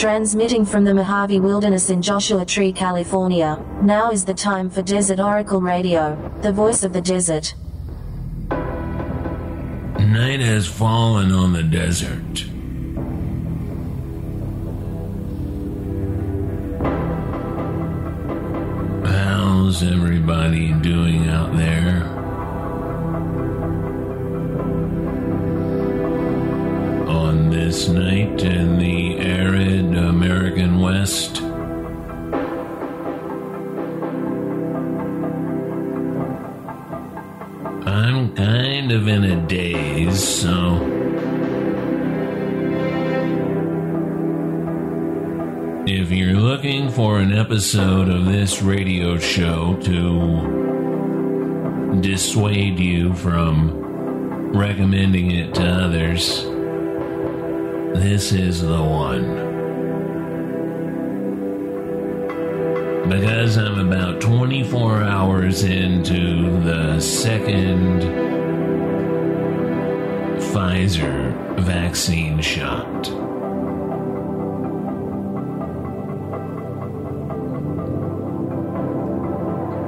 Transmitting from the Mojave Wilderness in Joshua Tree, California, now is the time for Desert Oracle Radio, the voice of the desert. Night has fallen on the desert. How's everybody doing out there? This night in the arid American West? I'm kind of in a daze, so. If you're looking for an episode of this radio show to dissuade you from recommending it to others, this is the one. Because I'm about 24 hours into the second Pfizer vaccine shot.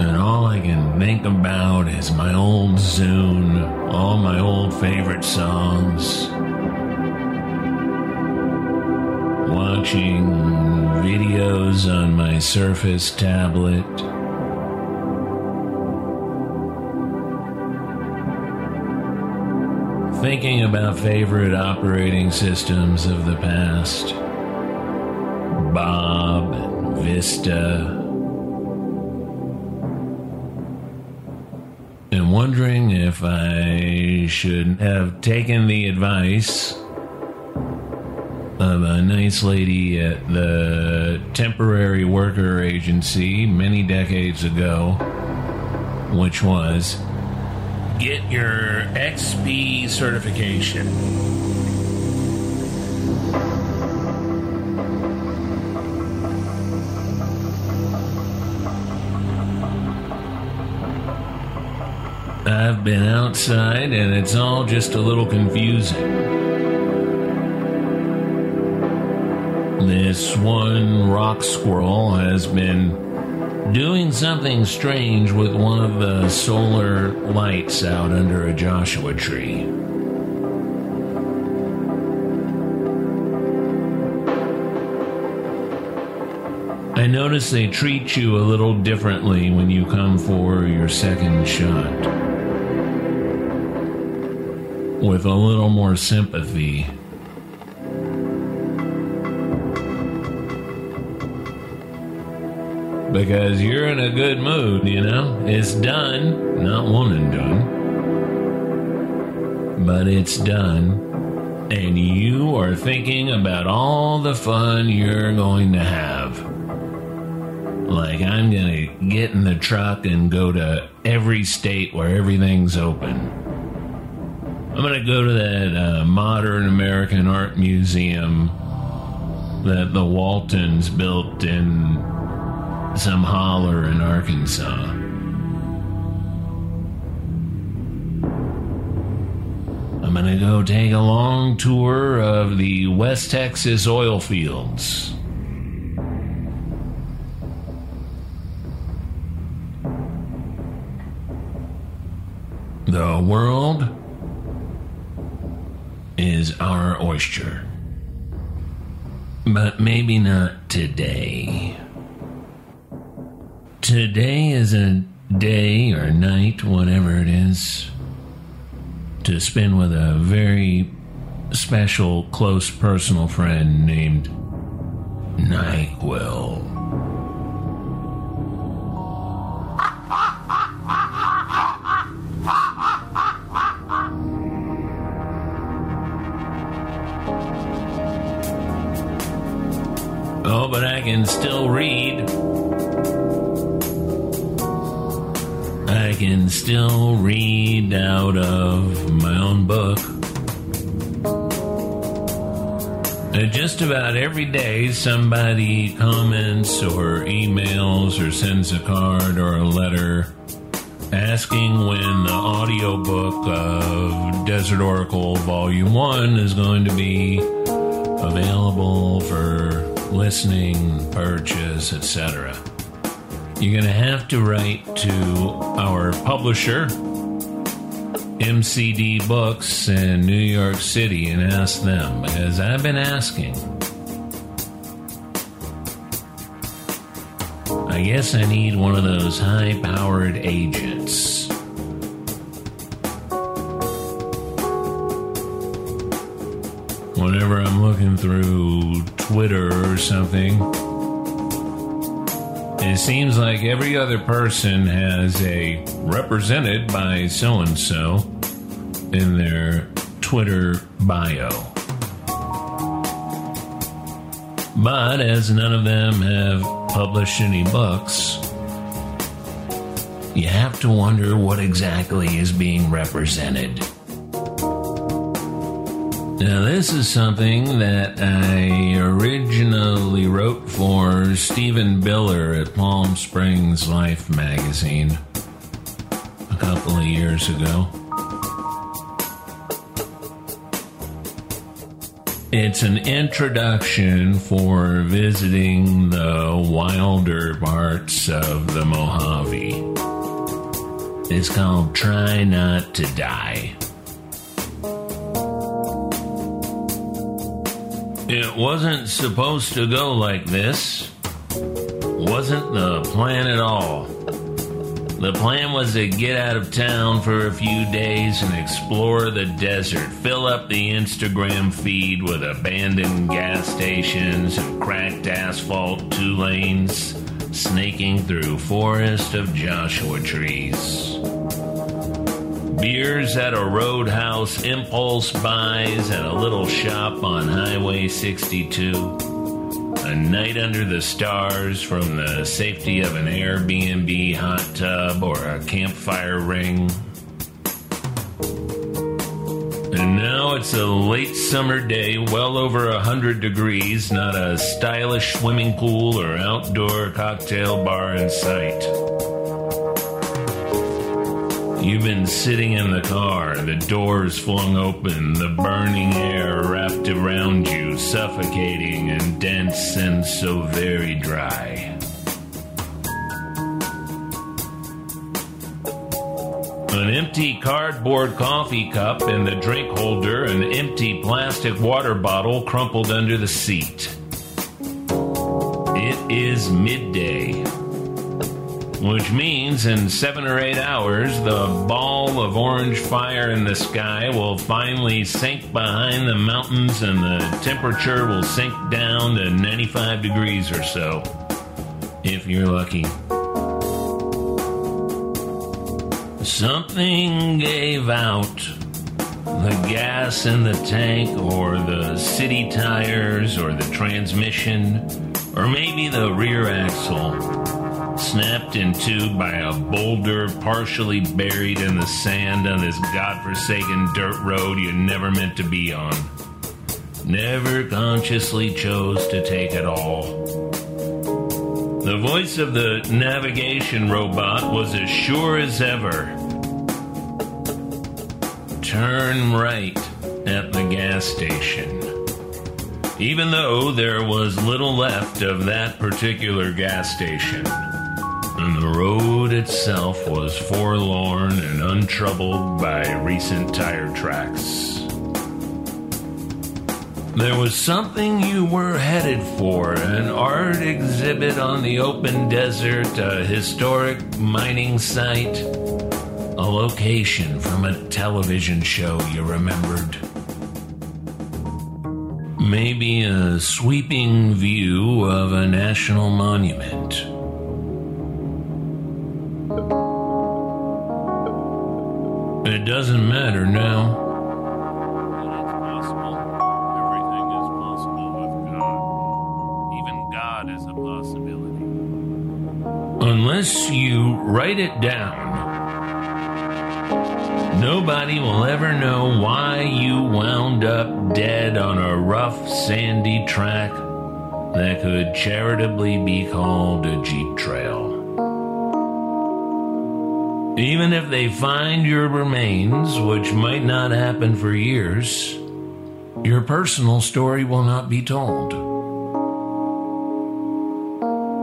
And all I can think about is my old Zune, all my old favorite songs, watching videos on my Surface tablet. Thinking about favorite operating systems of the past Bob, and Vista, and wondering if I should have taken the advice a nice lady at the temporary worker agency many decades ago, which was get your XP certification. I've been outside and it's all just a little confusing. This one rock squirrel has been doing something strange with one of the solar lights out under a Joshua tree. I notice they treat you a little differently when you come for your second shot. With a little more sympathy. Because you're in a good mood, you know? It's done, not one and done, but it's done. And you are thinking about all the fun you're going to have. Like, I'm going to get in the truck and go to every state where everything's open. I'm going to go to that uh, modern American art museum that the Waltons built in some holler in Arkansas. I'm gonna go take a long tour of the West Texas oil fields. The world is our oyster. But maybe not today. Today is a day or night, whatever it is, to spend with a very special, close personal friend named NyQuil. Oh, but I can still read. Can still read out of my own book. Uh, just about every day, somebody comments or emails or sends a card or a letter asking when the audiobook of Desert Oracle Volume 1 is going to be available for listening, purchase, etc., you're going to have to write to our publisher, MCD Books in New York City, and ask them, because I've been asking. I guess I need one of those high powered agents. Whenever I'm looking through Twitter or something, it seems like every other person has a represented by so and so in their Twitter bio. But as none of them have published any books, you have to wonder what exactly is being represented. Now, this is something that I originally wrote for Stephen Biller at Palm Springs Life magazine a couple of years ago. It's an introduction for visiting the wilder parts of the Mojave. It's called Try Not to Die. It wasn't supposed to go like this. Wasn't the plan at all. The plan was to get out of town for a few days and explore the desert, fill up the Instagram feed with abandoned gas stations and cracked asphalt two lanes, snaking through forest of Joshua trees. Beers at a roadhouse, impulse buys at a little shop on Highway 62 a night under the stars from the safety of an Airbnb hot tub or a campfire ring. And now it's a late summer day, well over a hundred degrees, not a stylish swimming pool or outdoor cocktail bar in sight. You've been sitting in the car, the doors flung open, the burning air wrapped around you, suffocating and dense and so very dry. An empty cardboard coffee cup in the drink holder, an empty plastic water bottle crumpled under the seat. It is midday which means in seven or eight hours, the ball of orange fire in the sky will finally sink behind the mountains and the temperature will sink down to 95 degrees or so, if you're lucky. Something gave out. The gas in the tank, or the city tires, or the transmission, or maybe the rear axle snapped in two by a boulder partially buried in the sand on this godforsaken dirt road you never meant to be on. Never consciously chose to take it all. The voice of the navigation robot was as sure as ever. Turn right at the gas station. Even though there was little left of that particular gas station and the road itself was forlorn and untroubled by recent tire tracks. There was something you were headed for an art exhibit on the open desert, a historic mining site, a location from a television show you remembered. Maybe a sweeping view of a national monument. It doesn't matter now. It's possible. Everything is possible with God. Even God is a possibility. Unless you write it down, nobody will ever know why you wound up dead on a rough, sandy track that could charitably be called a Jeep trail. Even if they find your remains, which might not happen for years, your personal story will not be told.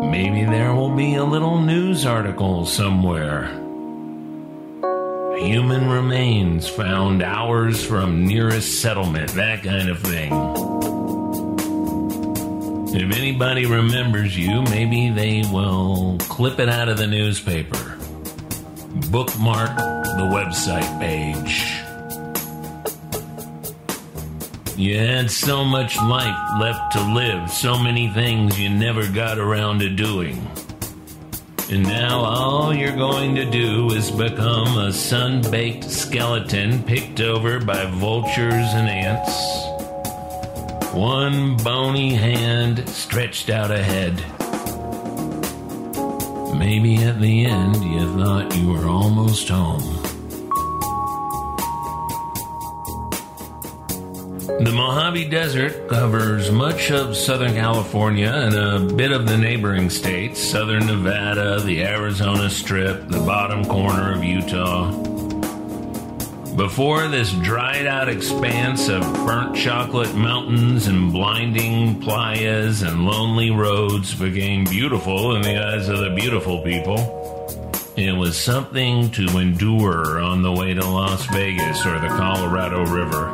Maybe there will be a little news article somewhere. Human remains found hours from nearest settlement, that kind of thing. If anybody remembers you, maybe they will clip it out of the newspaper. Bookmark the website page. You had so much life left to live, so many things you never got around to doing. And now all you're going to do is become a sun baked skeleton picked over by vultures and ants one bony hand stretched out ahead. Maybe at the end you thought you were almost home. The Mojave Desert covers much of Southern California and a bit of the neighboring states Southern Nevada, the Arizona Strip, the bottom corner of Utah. Before this dried out expanse of burnt chocolate mountains and blinding playas and lonely roads became beautiful in the eyes of the beautiful people, it was something to endure on the way to Las Vegas or the Colorado River,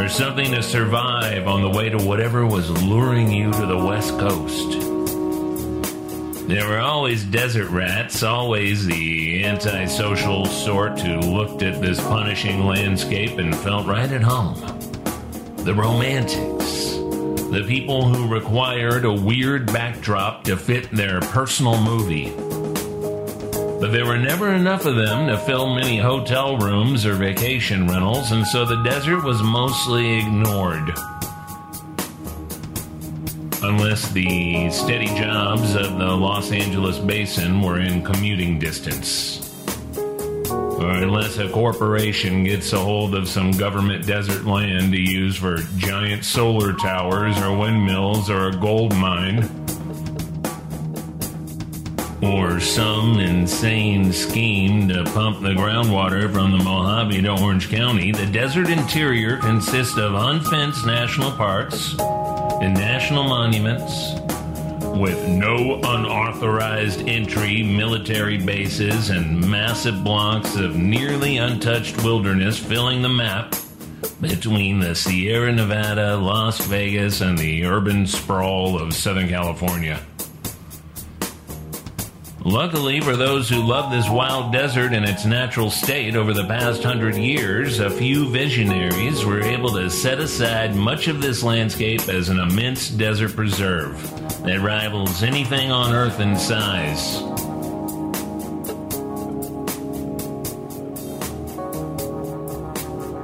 or something to survive on the way to whatever was luring you to the West Coast. There were always desert rats, always the antisocial sort who looked at this punishing landscape and felt right at home. The romantics, the people who required a weird backdrop to fit their personal movie. But there were never enough of them to fill many hotel rooms or vacation rentals, and so the desert was mostly ignored unless the steady jobs of the Los Angeles basin were in commuting distance. Or unless a corporation gets a hold of some government desert land to use for giant solar towers or windmills or a gold mine. Or some insane scheme to pump the groundwater from the Mojave to Orange County, the desert interior consists of unfenced national parks, and national monuments with no unauthorized entry, military bases, and massive blocks of nearly untouched wilderness filling the map between the Sierra Nevada, Las Vegas, and the urban sprawl of Southern California. Luckily for those who love this wild desert in its natural state over the past hundred years, a few visionaries were able to set aside much of this landscape as an immense desert preserve that rivals anything on Earth in size.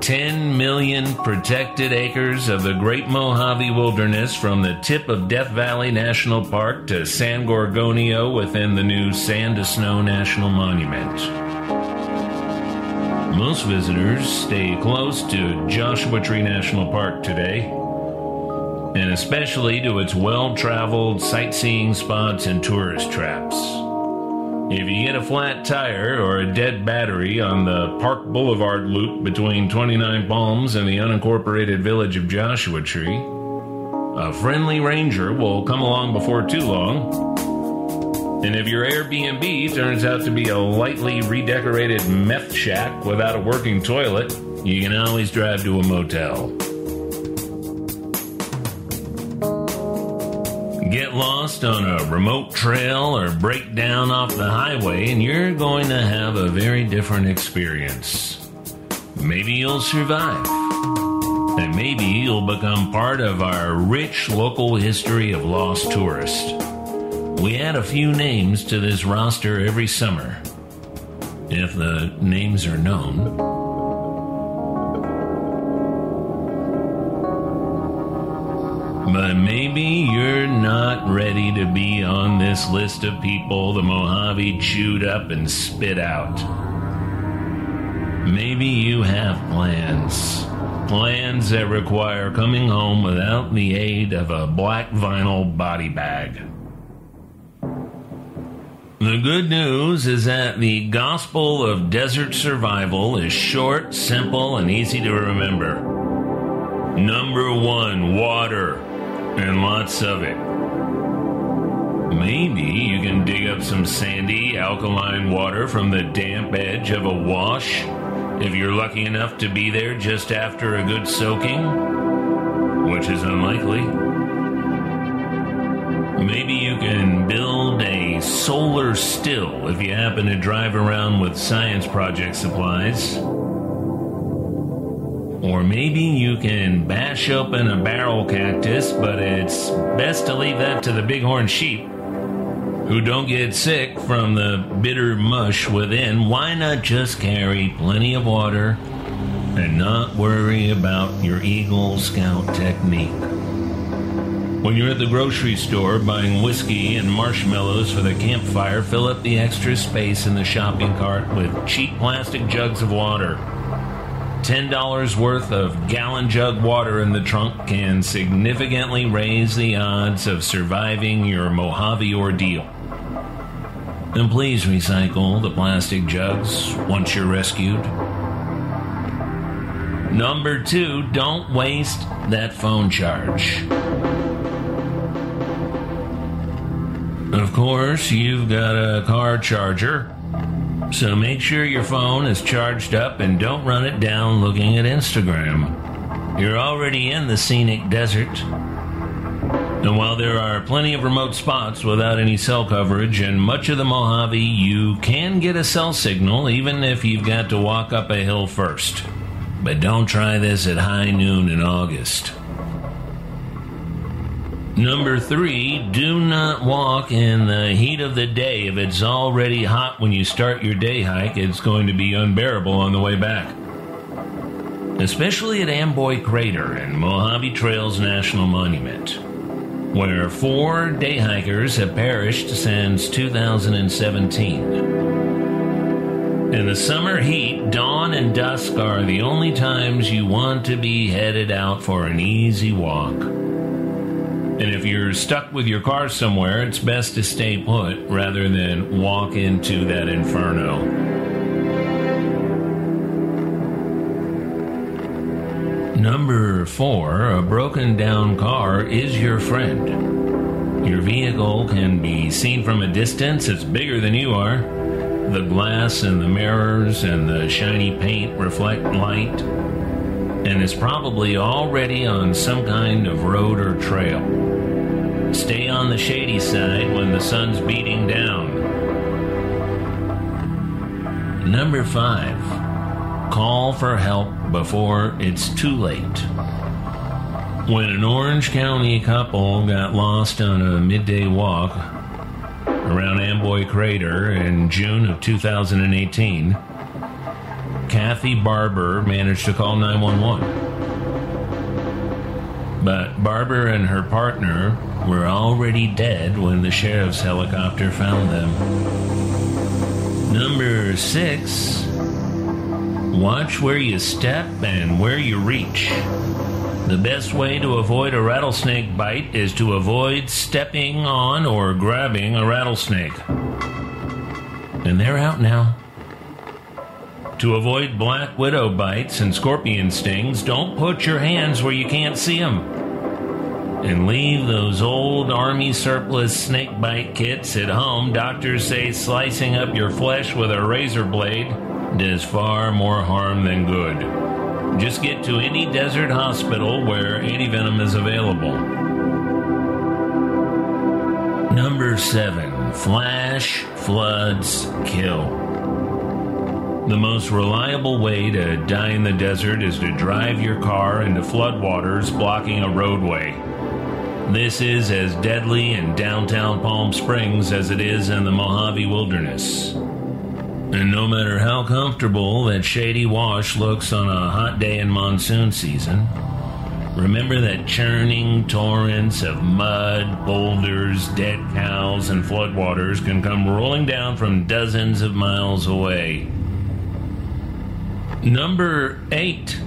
10 million protected acres of the Great Mojave Wilderness from the tip of Death Valley National Park to San Gorgonio within the new Sand to Snow National Monument. Most visitors stay close to Joshua Tree National Park today, and especially to its well traveled sightseeing spots and tourist traps. If you get a flat tire or a dead battery on the Park Boulevard loop between 29 Palms and the unincorporated village of Joshua Tree, a friendly ranger will come along before too long. And if your Airbnb turns out to be a lightly redecorated meth shack without a working toilet, you can always drive to a motel. Get lost on a remote trail or break down off the highway, and you're going to have a very different experience. Maybe you'll survive. And maybe you'll become part of our rich local history of lost tourists. We add a few names to this roster every summer. If the names are known. But maybe you're not ready to be on this list of people the Mojave chewed up and spit out. Maybe you have plans. Plans that require coming home without the aid of a black vinyl body bag. The good news is that the gospel of desert survival is short, simple, and easy to remember. Number one, water and lots of it. Maybe you can dig up some sandy, alkaline water from the damp edge of a wash if you're lucky enough to be there just after a good soaking, which is unlikely. Maybe you can build a solar still if you happen to drive around with science project supplies. Or maybe you can bash open a barrel cactus, but it's best to leave that to the bighorn sheep who don't get sick from the bitter mush within. Why not just carry plenty of water and not worry about your Eagle Scout technique? When you're at the grocery store buying whiskey and marshmallows for the campfire, fill up the extra space in the shopping cart with cheap plastic jugs of water. $10 worth of gallon jug water in the trunk can significantly raise the odds of surviving your Mojave ordeal. And please recycle the plastic jugs once you're rescued. Number two, don't waste that phone charge. Of course, you've got a car charger so make sure your phone is charged up and don't run it down looking at Instagram. You're already in the scenic desert. And while there are plenty of remote spots without any cell coverage in much of the Mojave, you can get a cell signal even if you've got to walk up a hill first. But don't try this at high noon in August. Number three, do not walk in the heat of the day. If it's already hot when you start your day hike, it's going to be unbearable on the way back. Especially at Amboy Crater and Mojave Trails National Monument, where four day hikers have perished since 2017. In the summer heat, dawn and dusk are the only times you want to be headed out for an easy walk. And if you're stuck with your car somewhere, it's best to stay put rather than walk into that inferno. Number four, a broken down car is your friend. Your vehicle can be seen from a distance, it's bigger than you are. The glass and the mirrors and the shiny paint reflect light and is probably already on some kind of road or trail. Stay on the shady side when the sun's beating down. Number five, call for help before it's too late. When an Orange County couple got lost on a midday walk around Amboy Crater in June of 2018, Kathy Barber managed to call 911. But Barber and her partner were already dead when the sheriff's helicopter found them. Number six, watch where you step and where you reach. The best way to avoid a rattlesnake bite is to avoid stepping on or grabbing a rattlesnake. And they're out now. To avoid black widow bites and scorpion stings, don't put your hands where you can't see them. And leave those old army surplus snake bite kits at home. Doctors say slicing up your flesh with a razor blade does far more harm than good. Just get to any desert hospital where antivenom is available. Number seven, flash floods kill. The most reliable way to die in the desert is to drive your car into floodwaters blocking a roadway. This is as deadly in downtown Palm Springs as it is in the Mojave Wilderness. And no matter how comfortable that shady wash looks on a hot day in monsoon season, remember that churning torrents of mud, boulders, dead cows, and floodwaters can come rolling down from dozens of miles away. Number eight,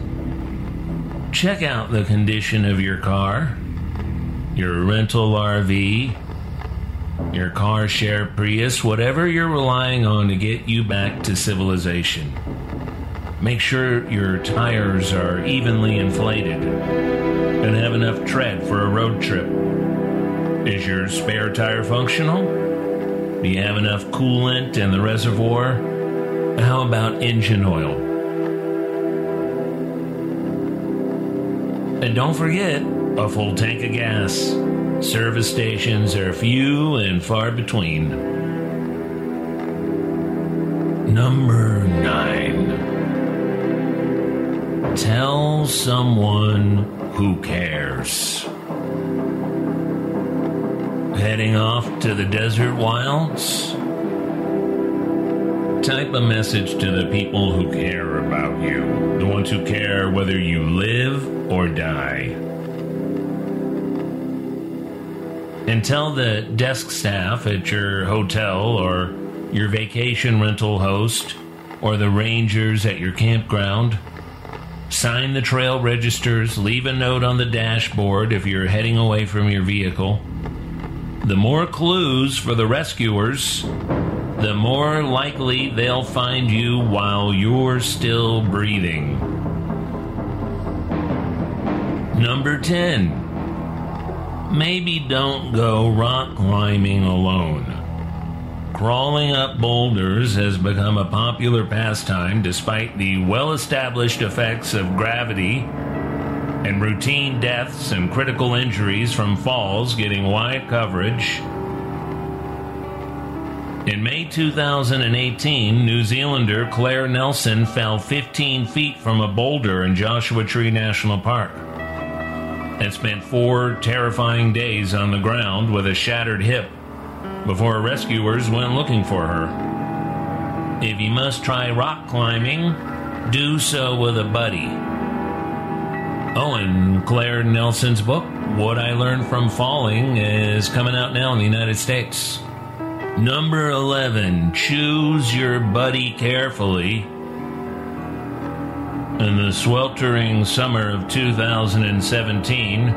check out the condition of your car, your rental RV, your car share Prius, whatever you're relying on to get you back to civilization. Make sure your tires are evenly inflated and have enough tread for a road trip. Is your spare tire functional? Do you have enough coolant in the reservoir? How about engine oil? And don't forget a full tank of gas. Service stations are few and far between. Number nine. Tell someone who cares. Heading off to the desert wilds? Type a message to the people who care about you, the ones who care whether you live or die. And tell the desk staff at your hotel or your vacation rental host or the rangers at your campground. Sign the trail registers, leave a note on the dashboard if you're heading away from your vehicle. The more clues for the rescuers, the more likely they'll find you while you're still breathing. Number 10. Maybe don't go rock climbing alone. Crawling up boulders has become a popular pastime despite the well established effects of gravity and routine deaths and critical injuries from falls getting wide coverage. In May 2018, New Zealander Claire Nelson fell 15 feet from a boulder in Joshua Tree National Park and spent four terrifying days on the ground with a shattered hip before rescuers went looking for her. If you must try rock climbing, do so with a buddy. Oh, and Claire Nelson's book, What I Learned from Falling, is coming out now in the United States. Number 11, choose your buddy carefully. In the sweltering summer of 2017,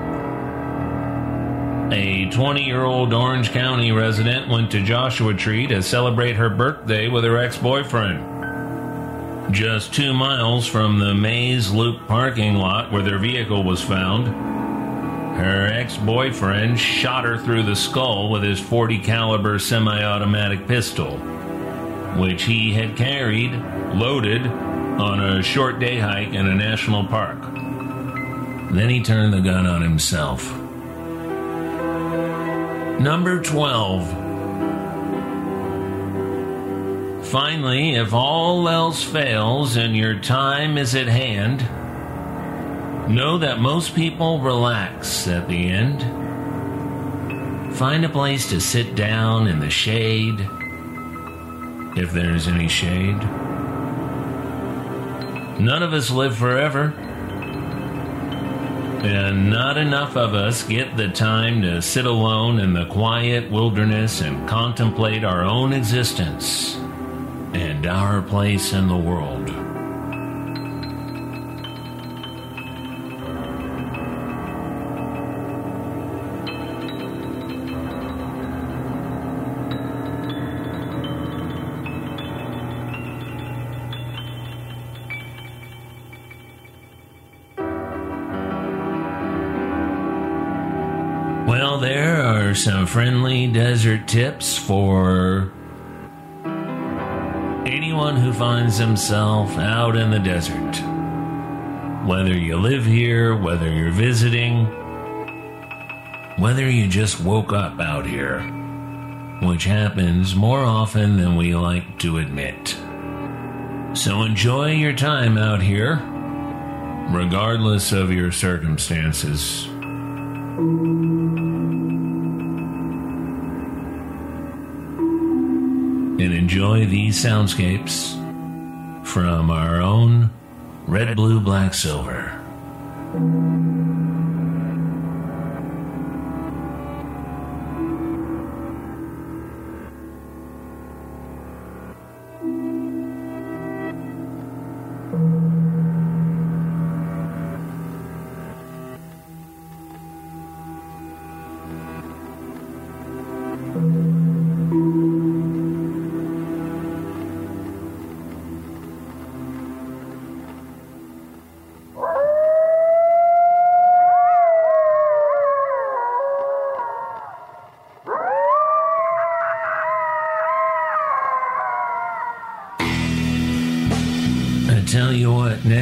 a 20 year old Orange County resident went to Joshua Tree to celebrate her birthday with her ex boyfriend. Just two miles from the Maze Loop parking lot where their vehicle was found, her ex-boyfriend shot her through the skull with his 40 caliber semi-automatic pistol, which he had carried loaded on a short day hike in a national park. Then he turned the gun on himself. Number 12. Finally, if all else fails and your time is at hand, know that most people relax at the end. Find a place to sit down in the shade, if there's any shade. None of us live forever. And not enough of us get the time to sit alone in the quiet wilderness and contemplate our own existence and our place in the world. Are some friendly desert tips for anyone who finds himself out in the desert. Whether you live here, whether you're visiting, whether you just woke up out here, which happens more often than we like to admit. So enjoy your time out here, regardless of your circumstances. And enjoy these soundscapes from our own red, blue, black, silver.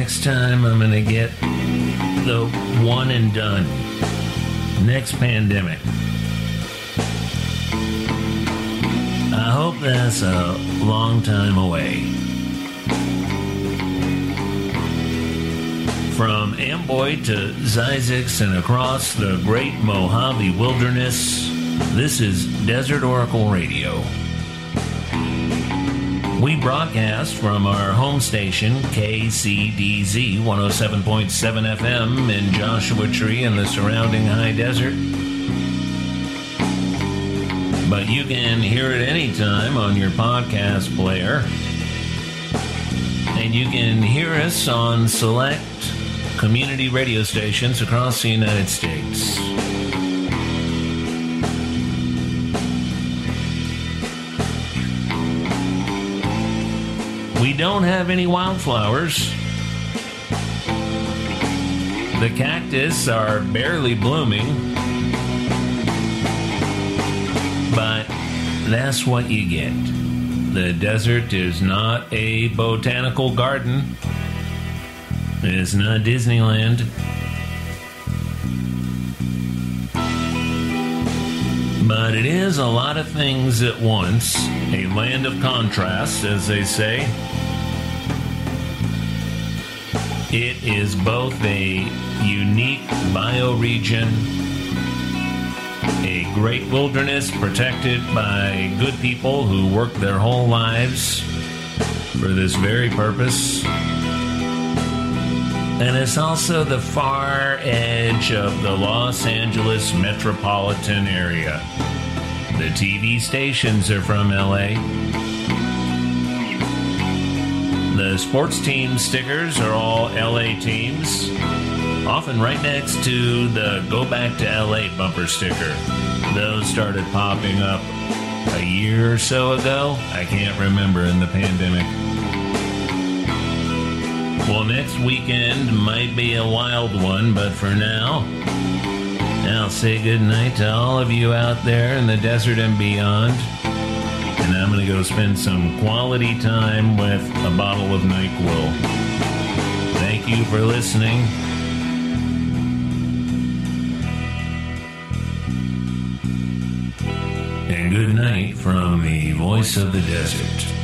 Next time I'm going to get the one and done. Next pandemic. I hope that's a long time away. From Amboy to Zzyzx and across the great Mojave Wilderness, this is Desert Oracle Radio. We broadcast from our home station, KCDZ 107.7 FM in Joshua Tree and the surrounding high desert. But you can hear it anytime on your podcast player. And you can hear us on select community radio stations across the United States. Don't have any wildflowers. The cactus are barely blooming. But that's what you get. The desert is not a botanical garden. It's not Disneyland. But it is a lot of things at once. A land of contrasts, as they say. It is both a unique bioregion, a great wilderness protected by good people who work their whole lives for this very purpose. And it's also the far edge of the Los Angeles metropolitan area. The TV stations are from LA. The sports team stickers are all LA teams, often right next to the Go Back to LA bumper sticker. Those started popping up a year or so ago. I can't remember in the pandemic. Well, next weekend might be a wild one, but for now, I'll say goodnight to all of you out there in the desert and beyond. And I'm going to go spend some quality time with a bottle of NyQuil. Thank you for listening. And good night from the voice of the desert.